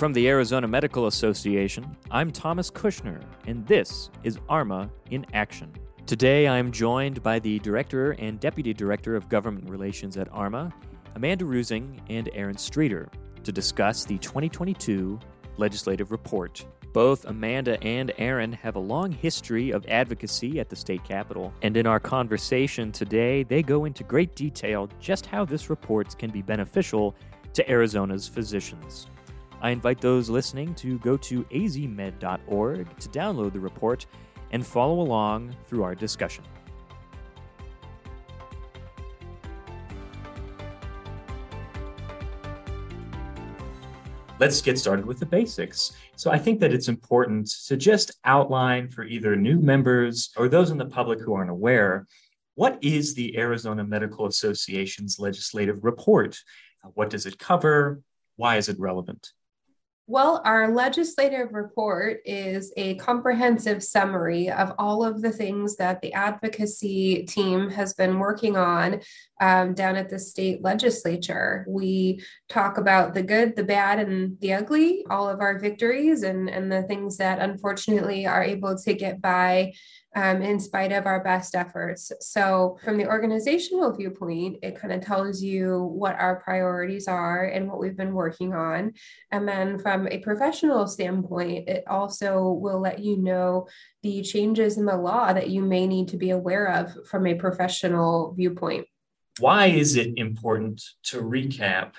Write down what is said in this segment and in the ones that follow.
From the Arizona Medical Association, I'm Thomas Kushner, and this is ARMA in Action. Today I am joined by the Director and Deputy Director of Government Relations at ARMA, Amanda Rusing and Aaron Streeter, to discuss the 2022 legislative report. Both Amanda and Aaron have a long history of advocacy at the state capitol, and in our conversation today, they go into great detail just how this report can be beneficial to Arizona's physicians. I invite those listening to go to azmed.org to download the report and follow along through our discussion. let's get started with the basics. So I think that it's important to just outline for either new members or those in the public who aren't aware what is the Arizona Medical Association's legislative report? What does it cover? Why is it relevant? Well, our legislative report is a comprehensive summary of all of the things that the advocacy team has been working on um, down at the state legislature. We talk about the good, the bad, and the ugly, all of our victories, and, and the things that unfortunately are able to get by um, in spite of our best efforts. So, from the organizational viewpoint, it kind of tells you what our priorities are and what we've been working on. And then, from a professional standpoint, it also will let you know the changes in the law that you may need to be aware of from a professional viewpoint. Why is it important to recap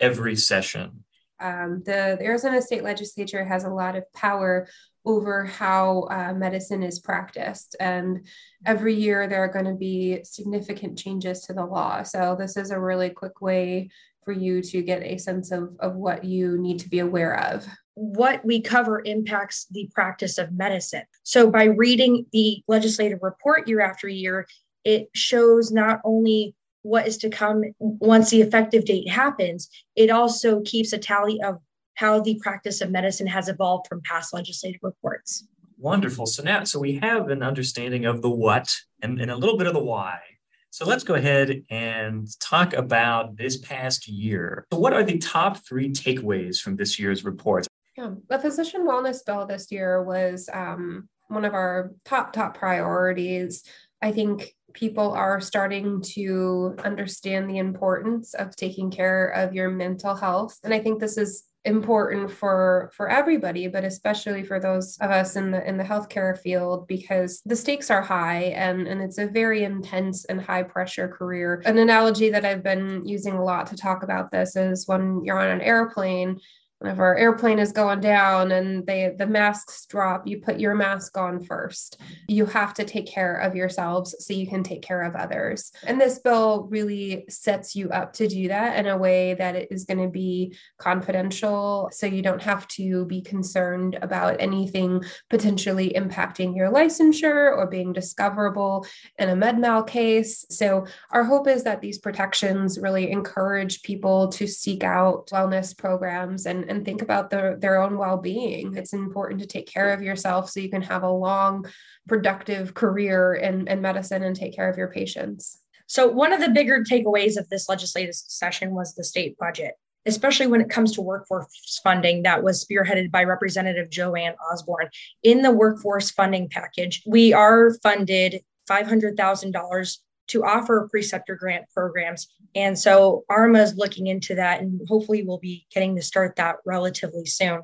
every session? Um, the, the Arizona State Legislature has a lot of power over how uh, medicine is practiced. And every year there are going to be significant changes to the law. So, this is a really quick way for you to get a sense of, of what you need to be aware of. What we cover impacts the practice of medicine. So, by reading the legislative report year after year, it shows not only what is to come once the effective date happens, it also keeps a tally of how the practice of medicine has evolved from past legislative reports. Wonderful. So now, so we have an understanding of the what and, and a little bit of the why. So let's go ahead and talk about this past year. So, what are the top three takeaways from this year's report? Yeah, the physician wellness bill this year was um, one of our top top priorities. I think people are starting to understand the importance of taking care of your mental health, and I think this is important for for everybody but especially for those of us in the in the healthcare field because the stakes are high and and it's a very intense and high pressure career. An analogy that i've been using a lot to talk about this is when you're on an airplane whenever airplane is going down and they the masks drop you put your mask on first. You have to take care of yourselves so you can take care of others. And this bill really sets you up to do that in a way that it is going to be confidential. So you don't have to be concerned about anything potentially impacting your licensure or being discoverable in a med mal case. So our hope is that these protections really encourage people to seek out wellness programs and and think about their, their own well-being it's important to take care of yourself so you can have a long productive career in, in medicine and take care of your patients so one of the bigger takeaways of this legislative session was the state budget especially when it comes to workforce funding that was spearheaded by Representative Joanne Osborne. In the workforce funding package, we are funded $500,000 to offer preceptor grant programs. And so ARMA is looking into that, and hopefully we'll be getting to start that relatively soon.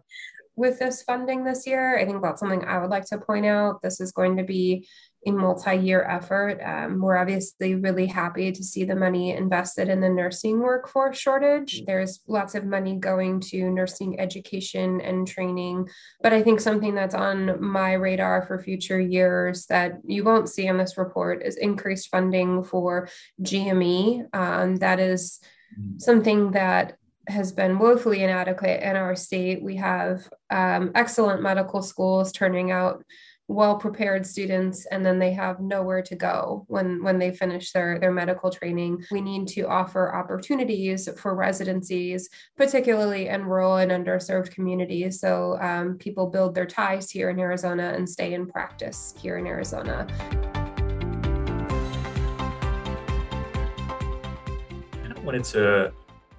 With this funding this year, I think that's something I would like to point out. This is going to be a multi-year effort. Um, we're obviously really happy to see the money invested in the nursing workforce shortage. There's lots of money going to nursing education and training, but I think something that's on my radar for future years that you won't see in this report is increased funding for GME. Um, that is mm-hmm. something that has been woefully inadequate in our state. We have um, excellent medical schools turning out well prepared students and then they have nowhere to go when when they finish their their medical training. We need to offer opportunities for residencies particularly in rural and underserved communities. So um, people build their ties here in arizona and stay in practice here in arizona. I wanted to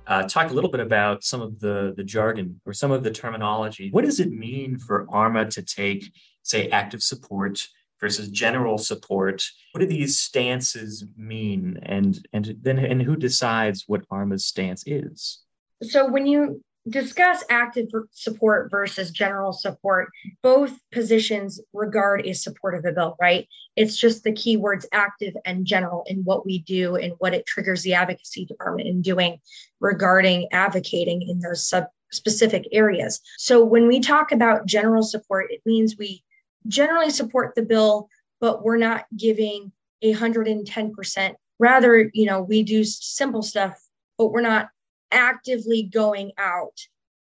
uh, talk a little bit about some of the, the jargon or some of the terminology. What does it mean for ARMA to take, say, active support versus general support? What do these stances mean? And, and then and who decides what ARMA's stance is? So when you discuss active support versus general support, both positions regard a support of a bill, right? It's just the keywords active and general in what we do and what it triggers the advocacy department in doing regarding advocating in those sub specific areas. So when we talk about general support, it means we generally support the bill, but we're not giving a 110%. Rather, you know, we do simple stuff, but we're not actively going out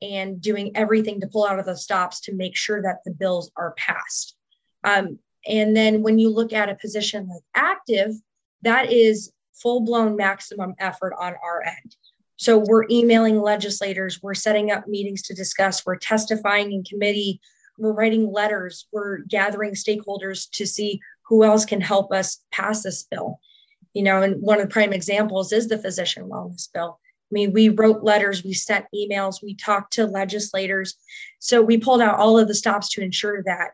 and doing everything to pull out of the stops to make sure that the bills are passed. Um, and then when you look at a position like active, that is full blown maximum effort on our end. So we're emailing legislators, we're setting up meetings to discuss, we're testifying in committee, we're writing letters, we're gathering stakeholders to see who else can help us pass this bill. You know, and one of the prime examples is the physician wellness bill. I mean, we wrote letters, we sent emails, we talked to legislators. So we pulled out all of the stops to ensure that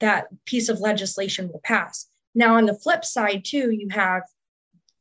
that piece of legislation will pass. Now, on the flip side, too, you have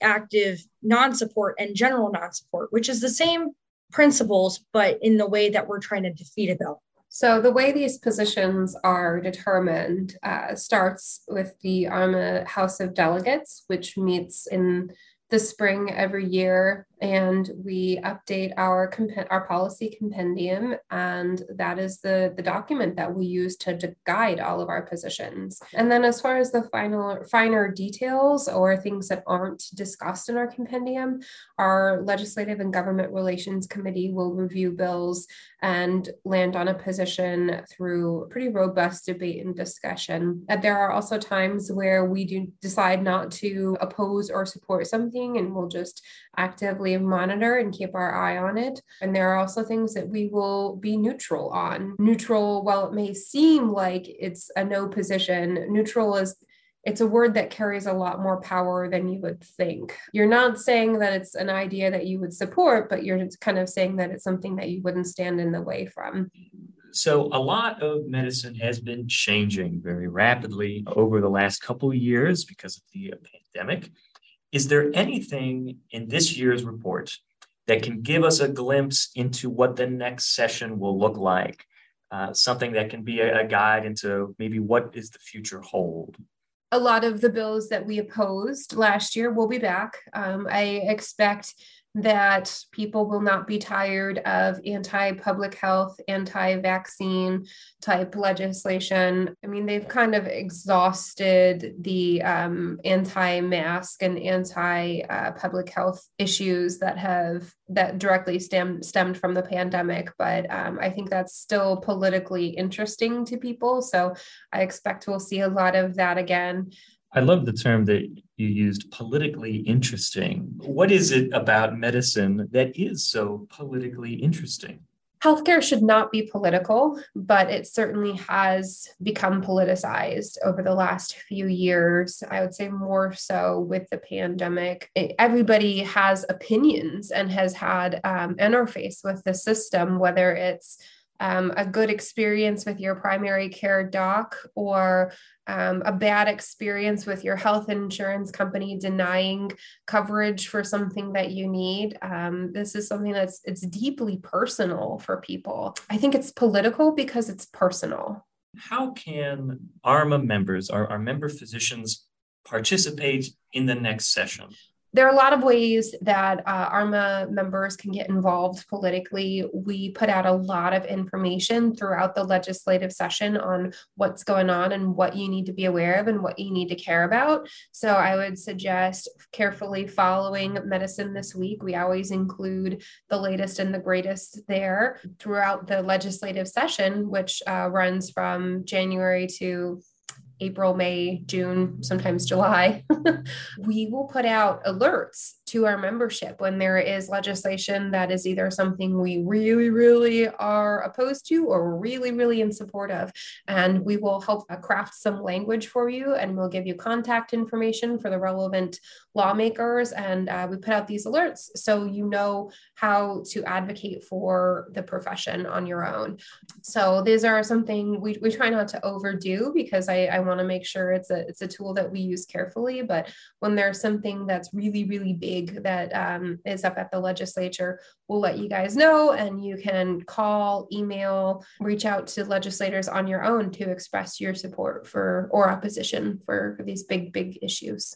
active non support and general non support, which is the same principles, but in the way that we're trying to defeat a bill. So the way these positions are determined uh, starts with the ARMA House of Delegates, which meets in the spring every year and we update our our policy compendium and that is the the document that we use to, to guide all of our positions. And then as far as the final finer details or things that aren't discussed in our compendium our legislative and government relations committee will review bills and land on a position through pretty robust debate and discussion. And there are also times where we do decide not to oppose or support something and we'll just actively monitor and keep our eye on it. And there are also things that we will be neutral on. Neutral, while it may seem like it's a no position, neutral is it's a word that carries a lot more power than you would think. You're not saying that it's an idea that you would support, but you're kind of saying that it's something that you wouldn't stand in the way from. So, a lot of medicine has been changing very rapidly over the last couple of years because of the pandemic. Is there anything in this year's report that can give us a glimpse into what the next session will look like? Uh, something that can be a, a guide into maybe what is the future hold? a lot of the bills that we opposed last year will be back. Um, I expect that people will not be tired of anti public health, anti vaccine type legislation. I mean, they've kind of exhausted the um, anti mask and anti uh, public health issues that have that directly stemmed stemmed from the pandemic. But um, I think that's still politically interesting to people. So I expect we'll see a lot of that again. I love the term that you used, politically interesting. What is it about medicine that is so politically interesting? Healthcare should not be political, but it certainly has become politicized over the last few years. I would say more so with the pandemic. Everybody has opinions and has had um, interface with the system, whether it's um, a good experience with your primary care doc or um, a bad experience with your health insurance company denying coverage for something that you need. Um, this is something that's it's deeply personal for people. I think it's political because it's personal. How can ARMA members, our, our member physicians, participate in the next session? There are a lot of ways that uh, ARMA members can get involved politically. We put out a lot of information throughout the legislative session on what's going on and what you need to be aware of and what you need to care about. So I would suggest carefully following Medicine This Week. We always include the latest and the greatest there throughout the legislative session, which uh, runs from January to April, May, June, sometimes July, we will put out alerts to our membership when there is legislation that is either something we really, really are opposed to or really, really in support of. And we will help uh, craft some language for you and we'll give you contact information for the relevant lawmakers. And uh, we put out these alerts so you know how to advocate for the profession on your own. So these are something we, we try not to overdo because I, I want to make sure it's a it's a tool that we use carefully. But when there's something that's really, really big that um, is up at the legislature, we'll let you guys know. And you can call, email, reach out to legislators on your own to express your support for or opposition for, for these big, big issues.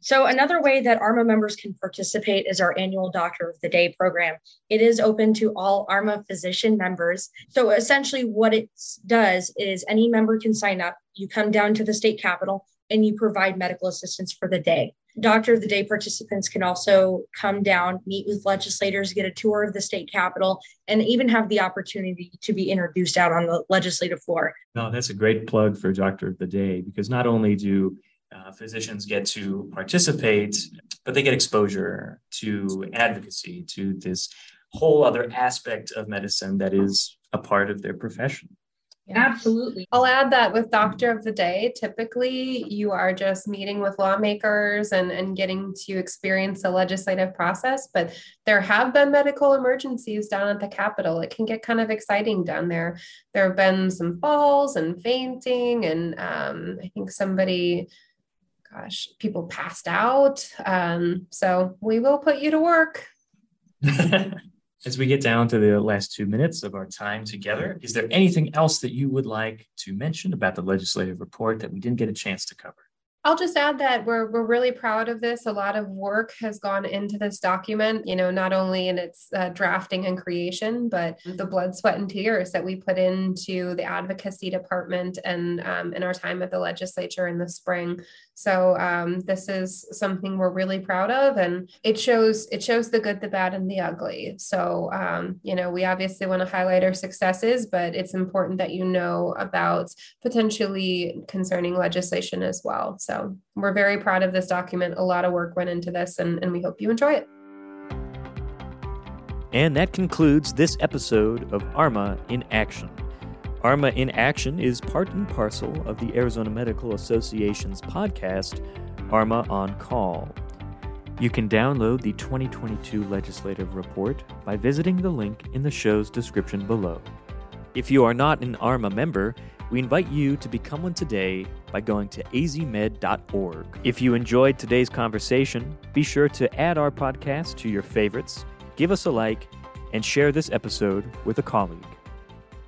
So, another way that ARMA members can participate is our annual Doctor of the Day program. It is open to all ARMA physician members. So, essentially, what it does is any member can sign up. You come down to the state capitol and you provide medical assistance for the day. Doctor of the Day participants can also come down, meet with legislators, get a tour of the state capitol, and even have the opportunity to be introduced out on the legislative floor. No, that's a great plug for Doctor of the Day because not only do uh, physicians get to participate, but they get exposure to advocacy, to this whole other aspect of medicine that is a part of their profession. Yeah. Absolutely. I'll add that with Doctor of the Day, typically you are just meeting with lawmakers and, and getting to experience the legislative process. But there have been medical emergencies down at the Capitol. It can get kind of exciting down there. There have been some falls and fainting, and um, I think somebody, gosh, people passed out. Um, so we will put you to work. As we get down to the last two minutes of our time together, is there anything else that you would like to mention about the legislative report that we didn't get a chance to cover? I'll just add that we're we're really proud of this. A lot of work has gone into this document, you know, not only in its uh, drafting and creation, but the blood, sweat, and tears that we put into the advocacy department and um, in our time at the legislature in the spring. So um, this is something we're really proud of, and it shows it shows the good, the bad, and the ugly. So um, you know, we obviously want to highlight our successes, but it's important that you know about potentially concerning legislation as well. So we're very proud of this document. A lot of work went into this, and, and we hope you enjoy it. And that concludes this episode of ARMA in Action. ARMA in Action is part and parcel of the Arizona Medical Association's podcast, ARMA on Call. You can download the 2022 legislative report by visiting the link in the show's description below. If you are not an ARMA member, we invite you to become one today by going to azmed.org. If you enjoyed today's conversation, be sure to add our podcast to your favorites, give us a like, and share this episode with a colleague.